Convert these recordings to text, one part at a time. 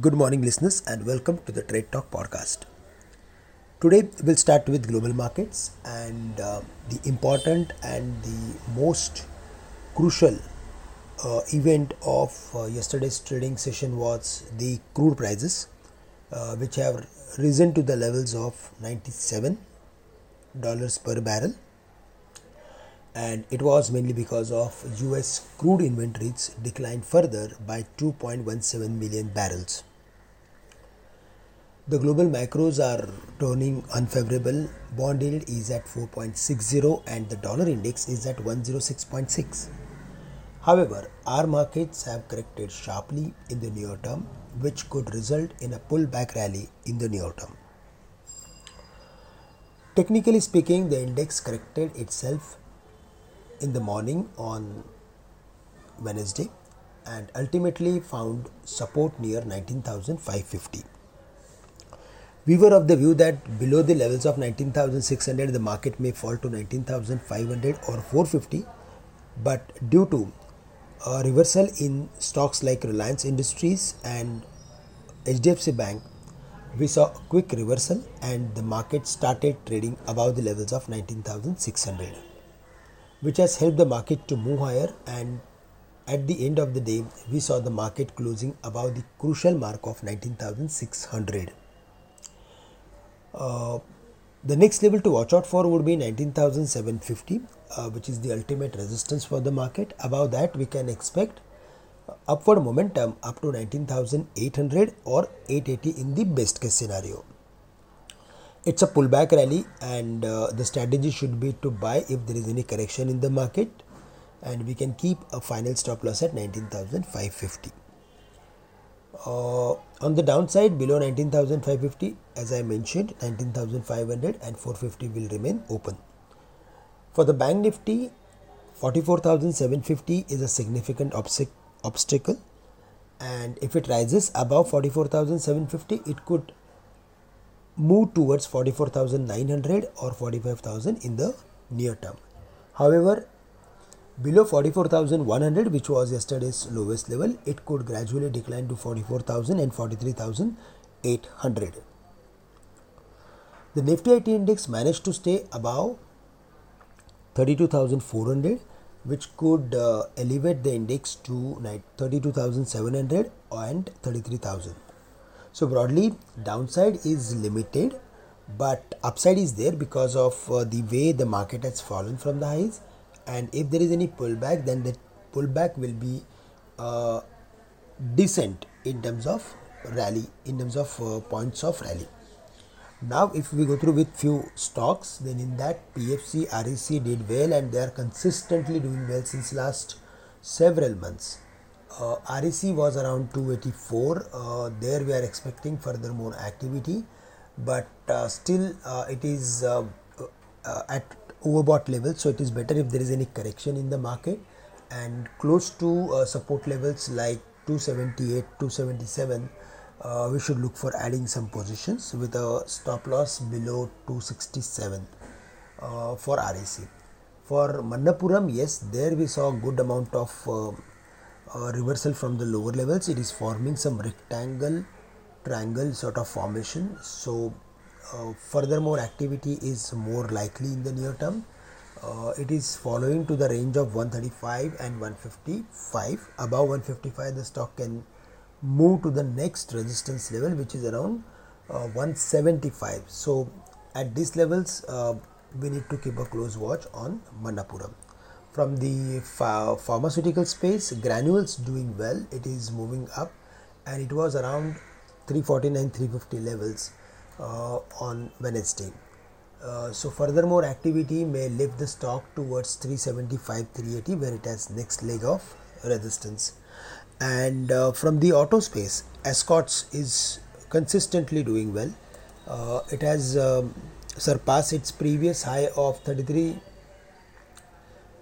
Good morning, listeners, and welcome to the Trade Talk podcast. Today, we'll start with global markets and uh, the important and the most crucial uh, event of uh, yesterday's trading session was the crude prices, uh, which have risen to the levels of $97 per barrel and it was mainly because of US crude inventories declined further by 2.17 million barrels. The global macros are turning unfavorable. Bond yield is at 4.60 and the dollar index is at 106.6. However, our markets have corrected sharply in the near term, which could result in a pullback rally in the near term. Technically speaking, the index corrected itself in the morning on Wednesday and ultimately found support near 19,550. We were of the view that below the levels of 19,600 the market may fall to 19,500 or 450 but due to a reversal in stocks like Reliance Industries and HDFC Bank we saw a quick reversal and the market started trading above the levels of 19,600 which has helped the market to move higher and at the end of the day we saw the market closing above the crucial mark of 19600 uh, the next level to watch out for would be 19750 uh, which is the ultimate resistance for the market. Above that we can expect upward momentum up to 19800 or 880 in the best case scenario it's a pullback rally and uh, the strategy should be to buy if there is any correction in the market and we can keep a final stop loss at 19550 uh, on the downside below 19550 as i mentioned 19500 and 450 will remain open. For the bank nifty 44750 is a significant obstacle and if it rises above 44750 it could move towards 44,900 or 45,000 in the near term. However, below 44,100 which was yesterday's lowest level, it could gradually decline to 44,000 and 43,800. The Nifty IT index managed to stay above 32,400 which could uh, elevate the index to 32,700 and 33,000. So broadly, downside is limited, but upside is there because of uh, the way the market has fallen from the highs. And if there is any pullback, then the pullback will be uh, decent in terms of rally, in terms of uh, points of rally. Now, if we go through with few stocks, then in that PFC, REC did well, and they are consistently doing well since last several months. Uh, was around 284. Uh, there we are expecting further more activity, but uh, still uh, it is uh, uh, at overbought level. So it is better if there is any correction in the market and close to support levels like 278, 277. we should look for adding some positions with a stop loss below 267 for REC. For Manappuram, yes, there we saw good amount of reversal from the lower levels it is forming some rectangle triangle sort of formation. So uh, furthermore activity is more likely in the near term. Uh, it is following to the range of 135 and 155 above 155 the stock can move to the next resistance level which is around uh, 175 so at these levels uh, we need to keep a close watch on Manappuram from the ph- pharmaceutical space granules doing well. It is moving up. And it was around 349 350 levels uh, on wednesday. Uh, so furthermore activity may lift the stock towards 375 380 where it has next leg of resistance. And uh, from the auto space escorts is consistently doing well. Uh, it has um, surpassed its previous high of 33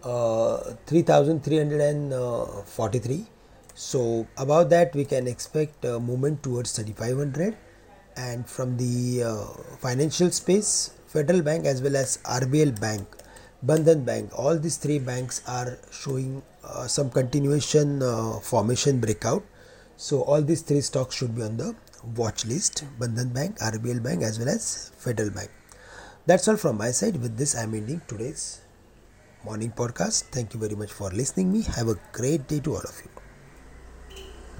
uh, 3343 so above that we can expect a movement towards 3500 and from the uh, financial space federal bank as well as rbl bank bandhan bank all these three banks are showing uh, some continuation uh, formation breakout So all these three stocks should be on the watch list Bandhan Bank, RBL Bank, as well as Federal Bank. That's all from my side. With this, I'm ending today's morning podcast. Thank you very much for listening me. Have a great day to all of you.